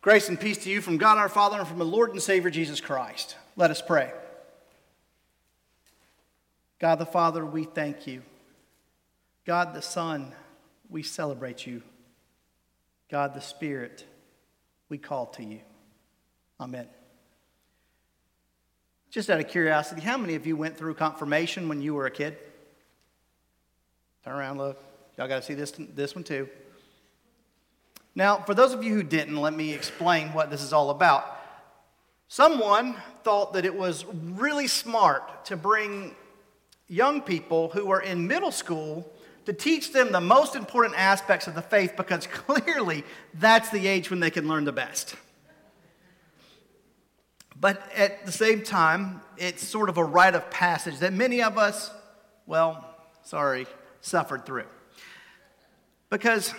Grace and peace to you from God our Father and from the Lord and Savior Jesus Christ. Let us pray. God the Father, we thank you. God the Son, we celebrate you. God the Spirit, we call to you. Amen. Just out of curiosity, how many of you went through confirmation when you were a kid? Turn around, look. Y'all got to see this, this one too. Now, for those of you who didn't, let me explain what this is all about. Someone thought that it was really smart to bring young people who are in middle school to teach them the most important aspects of the faith because clearly that's the age when they can learn the best. But at the same time, it's sort of a rite of passage that many of us, well, sorry, suffered through. Because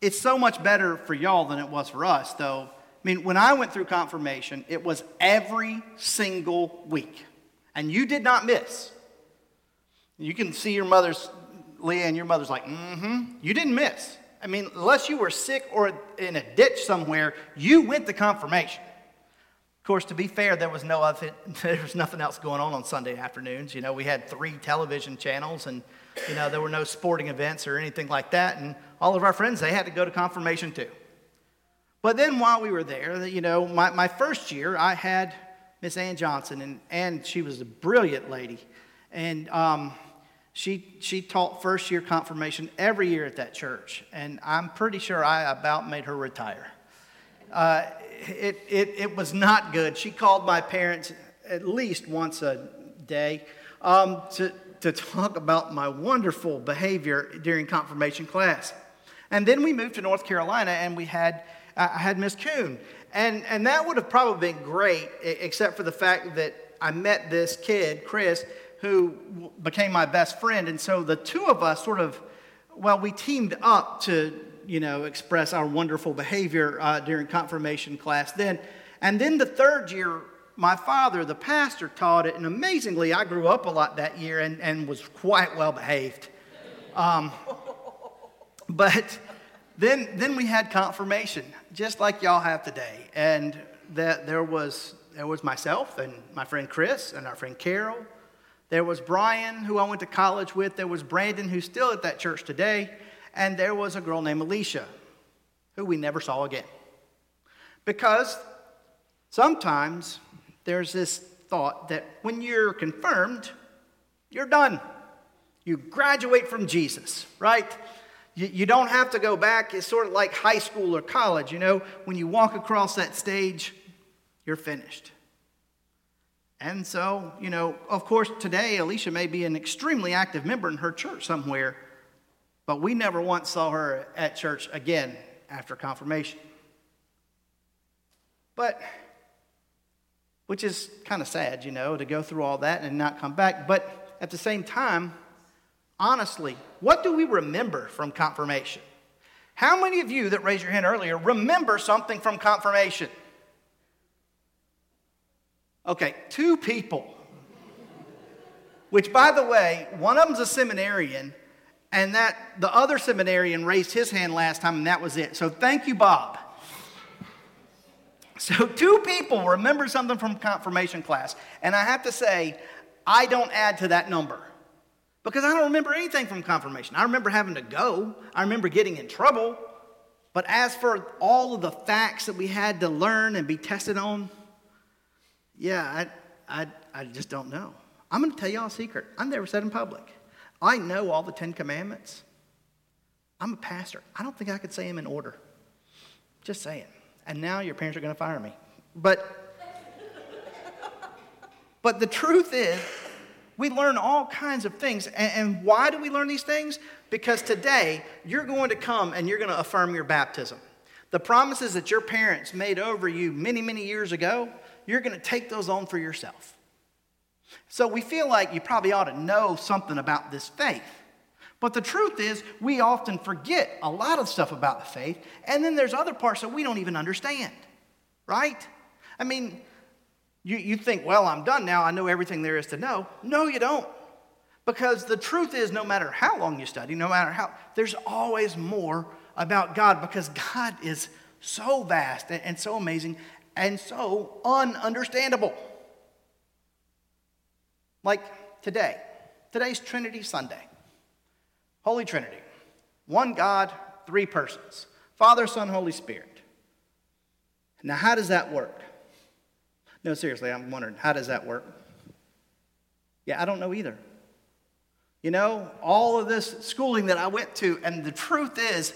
it's so much better for y'all than it was for us, though. I mean, when I went through confirmation, it was every single week, and you did not miss. You can see your mother's, Leah, and your mother's like, mm hmm. You didn't miss. I mean, unless you were sick or in a ditch somewhere, you went to confirmation. Of course, to be fair, there was no other, there was nothing else going on on Sunday afternoons. You know, we had three television channels, and you know there were no sporting events or anything like that. And all of our friends, they had to go to confirmation too. But then while we were there, you know, my, my first year, I had Miss Ann Johnson, and, and she was a brilliant lady. And um, she, she taught first year confirmation every year at that church. And I'm pretty sure I about made her retire. Uh, it, it, it was not good. She called my parents at least once a day um, to, to talk about my wonderful behavior during confirmation class. And then we moved to North Carolina and we had, I had Miss Coon. And, and that would have probably been great, except for the fact that I met this kid, Chris, who became my best friend. And so the two of us sort of, well, we teamed up to, you know, express our wonderful behavior uh, during confirmation class then. And then the third year, my father, the pastor, taught it. And amazingly, I grew up a lot that year and, and was quite well behaved. Um, but then, then we had confirmation, just like y'all have today. And that there was, there was myself and my friend Chris and our friend Carol. There was Brian, who I went to college with. There was Brandon, who's still at that church today. And there was a girl named Alicia, who we never saw again. Because sometimes there's this thought that when you're confirmed, you're done. You graduate from Jesus, right? You, you don't have to go back. It's sort of like high school or college. You know, when you walk across that stage, you're finished. And so, you know, of course, today Alicia may be an extremely active member in her church somewhere, but we never once saw her at church again after confirmation. But, which is kind of sad, you know, to go through all that and not come back. But at the same time, honestly, what do we remember from confirmation? How many of you that raised your hand earlier remember something from confirmation? Okay, two people. Which, by the way, one of them's a seminarian, and that the other seminarian raised his hand last time, and that was it. So thank you, Bob. So, two people remember something from confirmation class, and I have to say, I don't add to that number because I don't remember anything from confirmation. I remember having to go, I remember getting in trouble. But as for all of the facts that we had to learn and be tested on, yeah, I, I, I just don't know. I'm going to tell y'all a secret. I never said in public. I know all the Ten Commandments. I'm a pastor. I don't think I could say them in order. Just saying. And now your parents are going to fire me. But, but the truth is, we learn all kinds of things. And, and why do we learn these things? Because today you're going to come and you're going to affirm your baptism. The promises that your parents made over you many, many years ago, you're going to take those on for yourself. So we feel like you probably ought to know something about this faith. But the truth is, we often forget a lot of stuff about the faith, and then there's other parts that we don't even understand, right? I mean, you, you think, well, I'm done now. I know everything there is to know. No, you don't. Because the truth is, no matter how long you study, no matter how, there's always more about God because God is so vast and so amazing and so ununderstandable. Like today. Today's Trinity Sunday. Holy Trinity. One God, three persons Father, Son, Holy Spirit. Now, how does that work? No, seriously, I'm wondering, how does that work? Yeah, I don't know either. You know, all of this schooling that I went to, and the truth is,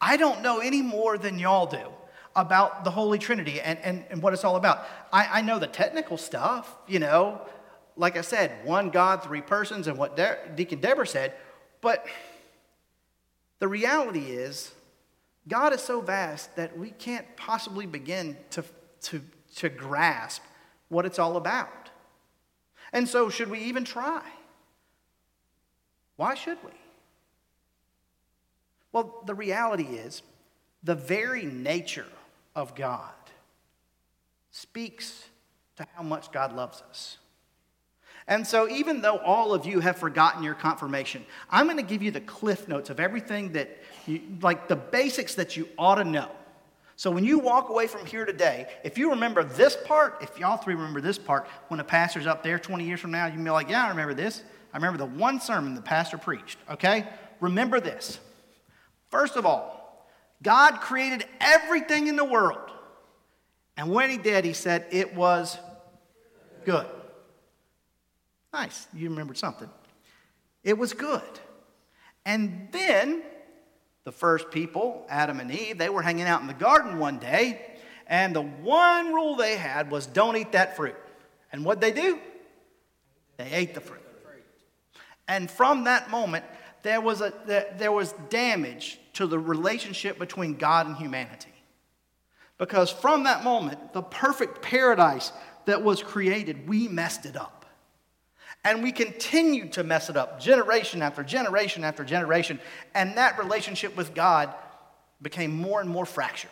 I don't know any more than y'all do about the Holy Trinity and, and, and what it's all about. I, I know the technical stuff, you know, like I said, one God, three persons, and what De- Deacon Deborah said, but the reality is, God is so vast that we can't possibly begin to, to, to grasp what it's all about. And so, should we even try? Why should we? Well, the reality is, the very nature of God speaks to how much God loves us. And so, even though all of you have forgotten your confirmation, I'm going to give you the cliff notes of everything that, you, like the basics that you ought to know. So, when you walk away from here today, if you remember this part, if y'all three remember this part, when the pastor's up there 20 years from now, you can be like, Yeah, I remember this. I remember the one sermon the pastor preached, okay? Remember this. First of all, God created everything in the world. And when he did, he said it was good. Nice, you remembered something. It was good. And then the first people, Adam and Eve, they were hanging out in the garden one day, and the one rule they had was don't eat that fruit. And what they do? They ate the fruit. And from that moment, there was, a, there was damage to the relationship between God and humanity. Because from that moment, the perfect paradise that was created, we messed it up. And we continued to mess it up generation after generation after generation. And that relationship with God became more and more fractured.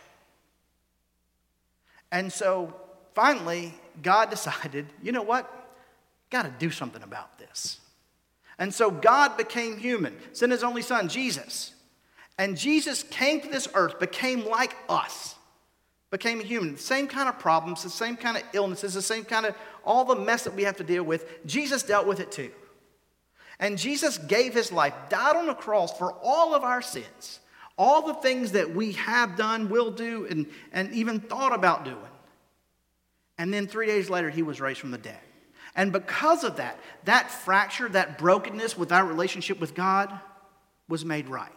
And so finally, God decided, you know what? Got to do something about this. And so God became human, sent his only son, Jesus. And Jesus came to this earth, became like us, became a human. Same kind of problems, the same kind of illnesses, the same kind of all the mess that we have to deal with. Jesus dealt with it too. And Jesus gave his life, died on the cross for all of our sins, all the things that we have done, will do, and, and even thought about doing. And then three days later, he was raised from the dead. And because of that, that fracture, that brokenness with our relationship with God was made right.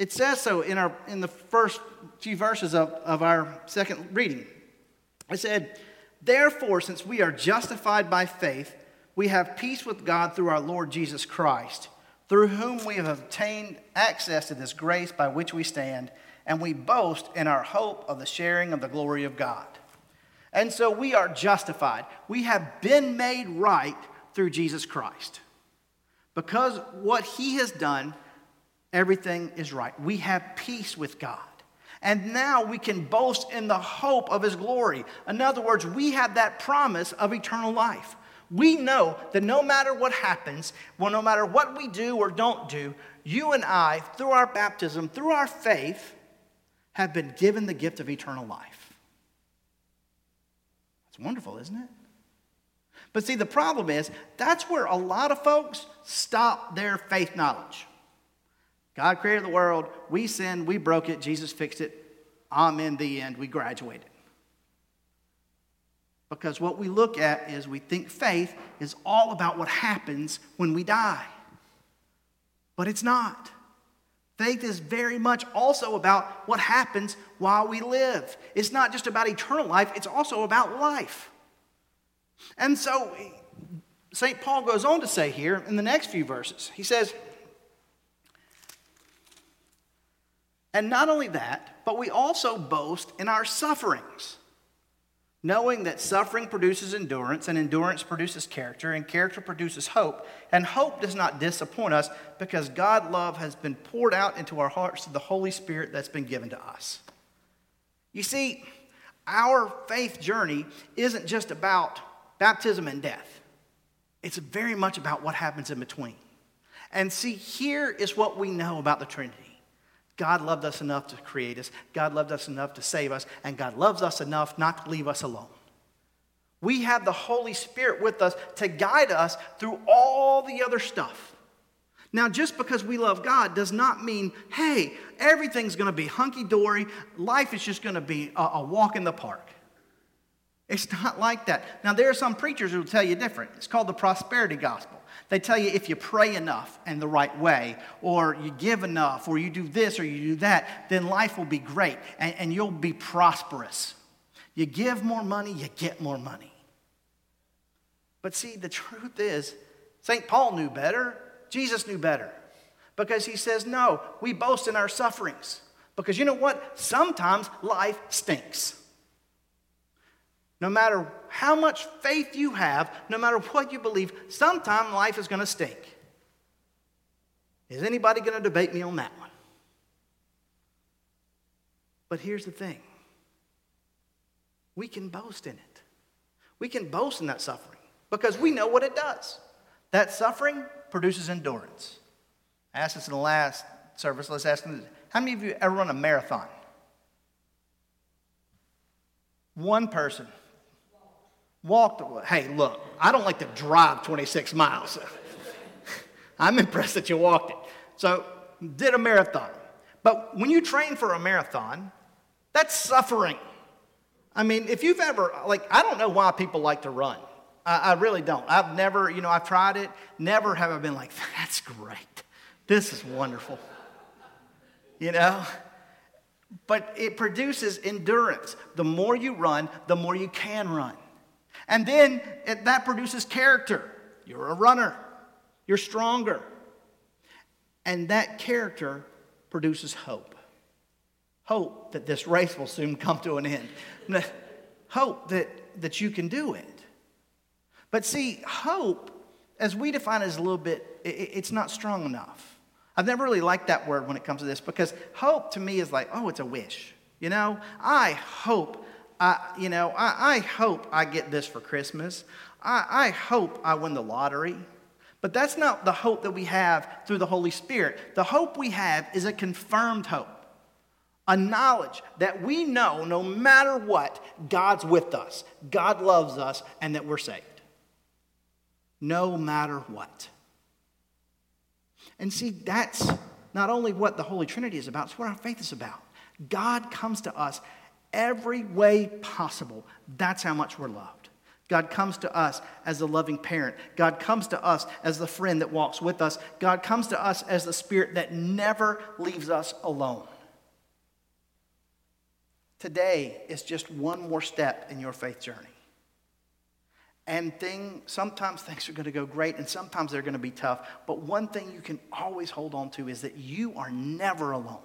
It says so in, our, in the first few verses of, of our second reading. It said, Therefore, since we are justified by faith, we have peace with God through our Lord Jesus Christ, through whom we have obtained access to this grace by which we stand, and we boast in our hope of the sharing of the glory of God. And so we are justified. We have been made right through Jesus Christ. Because what he has done, everything is right. We have peace with God. And now we can boast in the hope of his glory. In other words, we have that promise of eternal life. We know that no matter what happens, well, no matter what we do or don't do, you and I, through our baptism, through our faith, have been given the gift of eternal life That's wonderful, isn't it? But see, the problem is that's where a lot of folks stop their faith knowledge. God created the world, we sinned, we broke it, Jesus fixed it. Amen, the end, we graduated. Because what we look at is we think faith is all about what happens when we die. But it's not. Faith is very much also about what happens while we live. It's not just about eternal life, it's also about life. And so, St. Paul goes on to say here in the next few verses, he says, And not only that, but we also boast in our sufferings knowing that suffering produces endurance, and endurance produces character, and character produces hope. And hope does not disappoint us because God's love has been poured out into our hearts through the Holy Spirit that's been given to us. You see, our faith journey isn't just about baptism and death, it's very much about what happens in between. And see, here is what we know about the Trinity God loved us enough to create us, God loved us enough to save us, and God loves us enough not to leave us alone. We have the Holy Spirit with us to guide us through all the other stuff. Now, just because we love God does not mean, hey, everything's going to be hunky dory, life is just going to be a, a, walk in the park. It's not like that. Now, there are some preachers who will tell you different. It's called the prosperity gospel. They tell you if you pray enough and the right way, or you give enough, or you do this or you do that, then life will be great and, and you'll be prosperous. You give more money, you get more money. But see, the truth is, St. Paul knew better. Jesus knew better. Because he says, no, we boast in our sufferings. Because you know what? Sometimes life stinks. No matter how much faith you have, no matter what you believe, sometime life is going to stink. Is anybody going to debate me on that one? But here's the thing we can boast in it. We can boast in that suffering because we know what it does. That suffering produces endurance. I asked this in the last service. Let's ask them how many of you ever run a marathon? One person walked. Hey, look, I don't like to drive 26 miles. I'm impressed that you walked it. So, did a marathon. But when you train for a marathon, that's suffering. I mean, if you've ever, like, I don't know why people like to run. I, I really don't. I've never, you know, I've tried it. Never have I been like, that's great. This is wonderful. You know? But it produces endurance. The more you run, the more you can run. And then it, that produces character. You're a runner, you're stronger. And that character produces hope. Hope that this race will soon come to an end. Hope that, that you can do it. But see, hope, as we define it, is a little bit, it's not strong enough. I've never really liked that word when it comes to this because hope to me is like, oh, it's a wish. You know, I hope, I, you know, I, I hope I get this for Christmas. I, I hope I win the lottery. But that's not the hope that we have through the Holy Spirit. The hope we have is a confirmed hope, a knowledge that we know no matter what, God's with us, God loves us, and that we're saved no matter what. And see, that's not only what the Holy Trinity is about, it's what our faith is about. God comes to us every way possible. That's how much we're loved. God comes to us as a loving parent. God comes to us as the friend that walks with us. God comes to us as the spirit that never leaves us alone. Today is just one more step in your faith journey. And thing, sometimes things are going to go great and sometimes they're going to be tough. But one thing you can always hold on to is that you are never alone.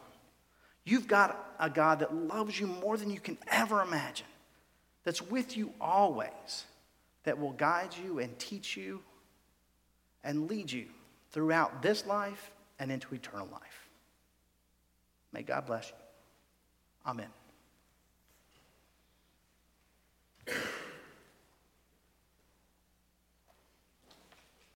You've got a God that loves you more than you can ever imagine, that's with you always, that will guide you and teach you and lead you throughout this life and into eternal life. May God bless you. Amen.